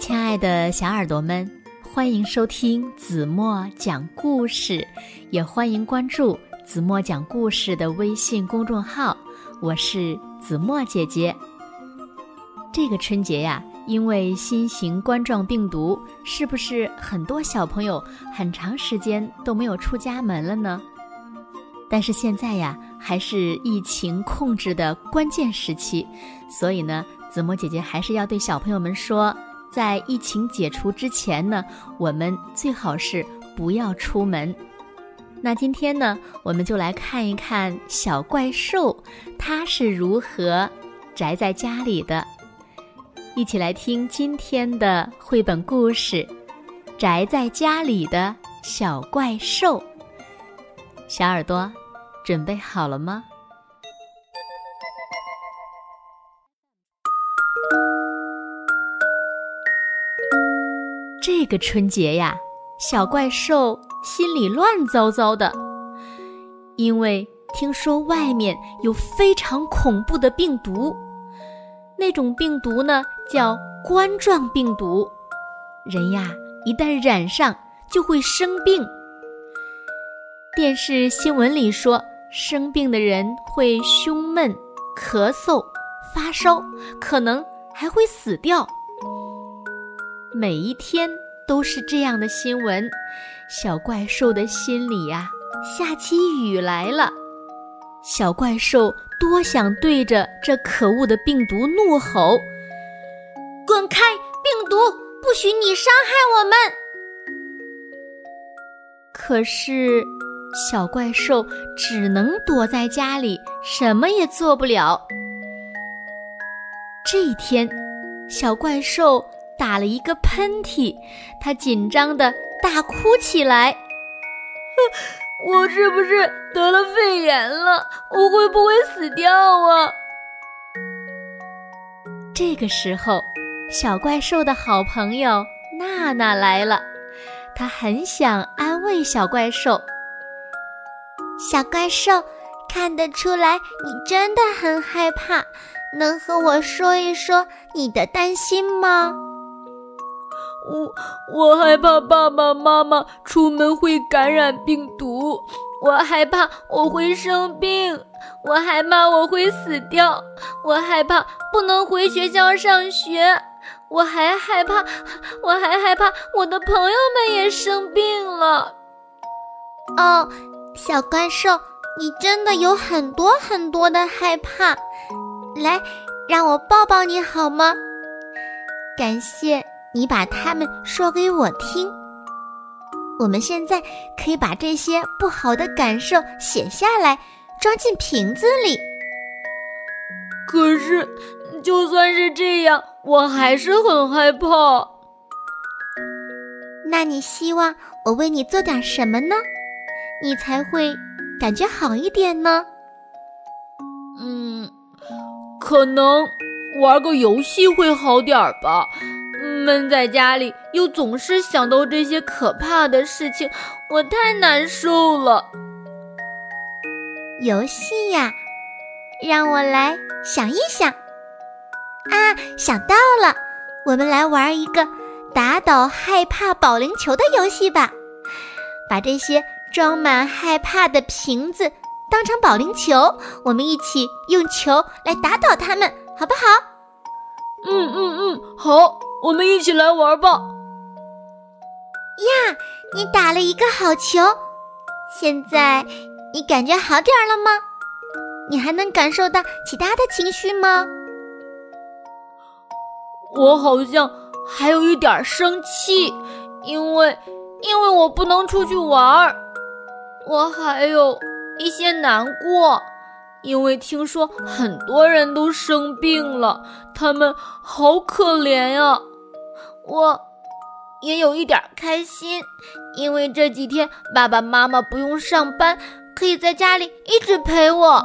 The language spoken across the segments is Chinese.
亲爱的小耳朵们，欢迎收听子墨讲故事，也欢迎关注子墨讲故事的微信公众号。我是子墨姐姐。这个春节呀，因为新型冠状病毒，是不是很多小朋友很长时间都没有出家门了呢？但是现在呀，还是疫情控制的关键时期，所以呢，子墨姐姐还是要对小朋友们说。在疫情解除之前呢，我们最好是不要出门。那今天呢，我们就来看一看小怪兽它是如何宅在家里的。一起来听今天的绘本故事《宅在家里的小怪兽》。小耳朵，准备好了吗？这个春节呀，小怪兽心里乱糟糟的，因为听说外面有非常恐怖的病毒，那种病毒呢叫冠状病毒，人呀一旦染上就会生病。电视新闻里说，生病的人会胸闷、咳嗽、发烧，可能还会死掉。每一天都是这样的新闻，小怪兽的心里呀，下起雨来了。小怪兽多想对着这可恶的病毒怒吼：“滚开，病毒！不许你伤害我们！”可是，小怪兽只能躲在家里，什么也做不了。这一天，小怪兽。打了一个喷嚏，他紧张的大哭起来。我是不是得了肺炎了？我会不会死掉啊？这个时候，小怪兽的好朋友娜娜来了，她很想安慰小怪兽。小怪兽，看得出来你真的很害怕，能和我说一说你的担心吗？我我害怕爸爸妈妈出门会感染病毒，我害怕我会生病，我害怕我会死掉，我害怕不能回学校上学，我还害怕，我还害怕我的朋友们也生病了。哦，小怪兽，你真的有很多很多的害怕，来，让我抱抱你好吗？感谢。你把它们说给我听。我们现在可以把这些不好的感受写下来，装进瓶子里。可是，就算是这样，我还是很害怕。那你希望我为你做点什么呢？你才会感觉好一点呢？嗯，可能玩个游戏会好点吧。闷在家里，又总是想到这些可怕的事情，我太难受了。游戏呀，让我来想一想。啊，想到了，我们来玩一个打倒害怕保龄球的游戏吧。把这些装满害怕的瓶子当成保龄球，我们一起用球来打倒它们，好不好？嗯嗯嗯，好。我们一起来玩吧！呀，你打了一个好球，现在你感觉好点儿了吗？你还能感受到其他的情绪吗？我好像还有一点生气，因为因为我不能出去玩儿。我还有一些难过。因为听说很多人都生病了，他们好可怜呀！我也有一点开心，因为这几天爸爸妈妈不用上班，可以在家里一直陪我。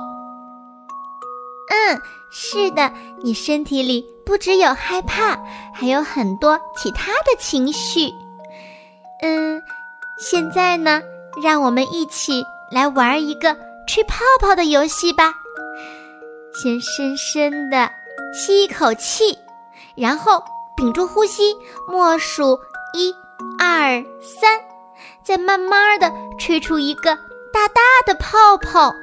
嗯，是的，你身体里不只有害怕，还有很多其他的情绪。嗯，现在呢，让我们一起来玩一个。吹泡泡的游戏吧，先深深的吸一口气，然后屏住呼吸，默数一、二、三，再慢慢的吹出一个大大的泡泡。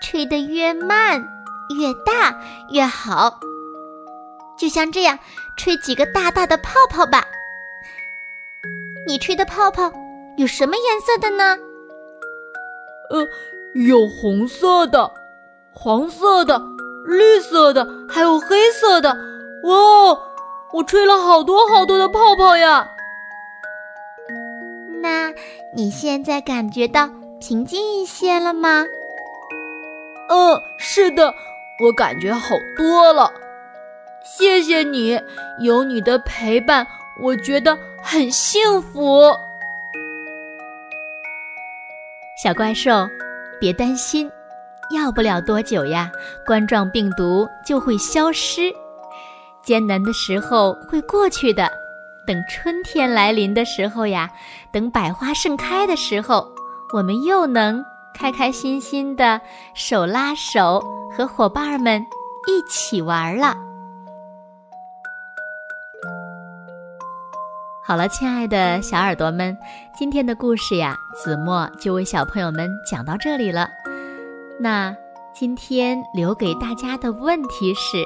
吹得越慢越大越好，就像这样，吹几个大大的泡泡吧。你吹的泡泡有什么颜色的呢？呃，有红色的、黄色的、绿色的，还有黑色的。哇，我吹了好多好多的泡泡呀！那你现在感觉到平静一些了吗？嗯，是的，我感觉好多了。谢谢你，有你的陪伴，我觉得很幸福。小怪兽，别担心，要不了多久呀，冠状病毒就会消失。艰难的时候会过去的，等春天来临的时候呀，等百花盛开的时候，我们又能开开心心的手拉手和伙伴们一起玩了。好了，亲爱的小耳朵们，今天的故事呀，子墨就为小朋友们讲到这里了。那今天留给大家的问题是：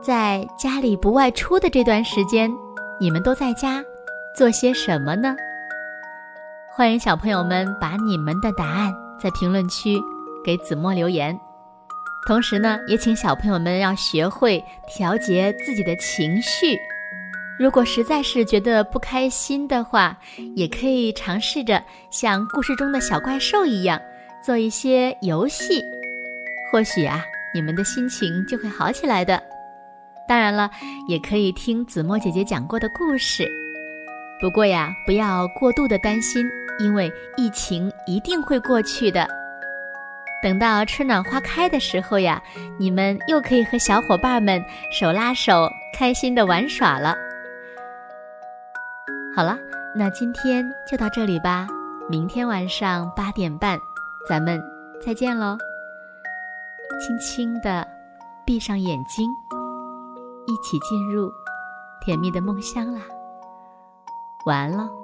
在家里不外出的这段时间，你们都在家做些什么呢？欢迎小朋友们把你们的答案在评论区给子墨留言。同时呢，也请小朋友们要学会调节自己的情绪。如果实在是觉得不开心的话，也可以尝试着像故事中的小怪兽一样做一些游戏，或许啊，你们的心情就会好起来的。当然了，也可以听子墨姐姐讲过的故事。不过呀，不要过度的担心，因为疫情一定会过去的。等到春暖花开的时候呀，你们又可以和小伙伴们手拉手，开心的玩耍了。好了，那今天就到这里吧。明天晚上八点半，咱们再见喽。轻轻的闭上眼睛，一起进入甜蜜的梦乡啦。晚安喽。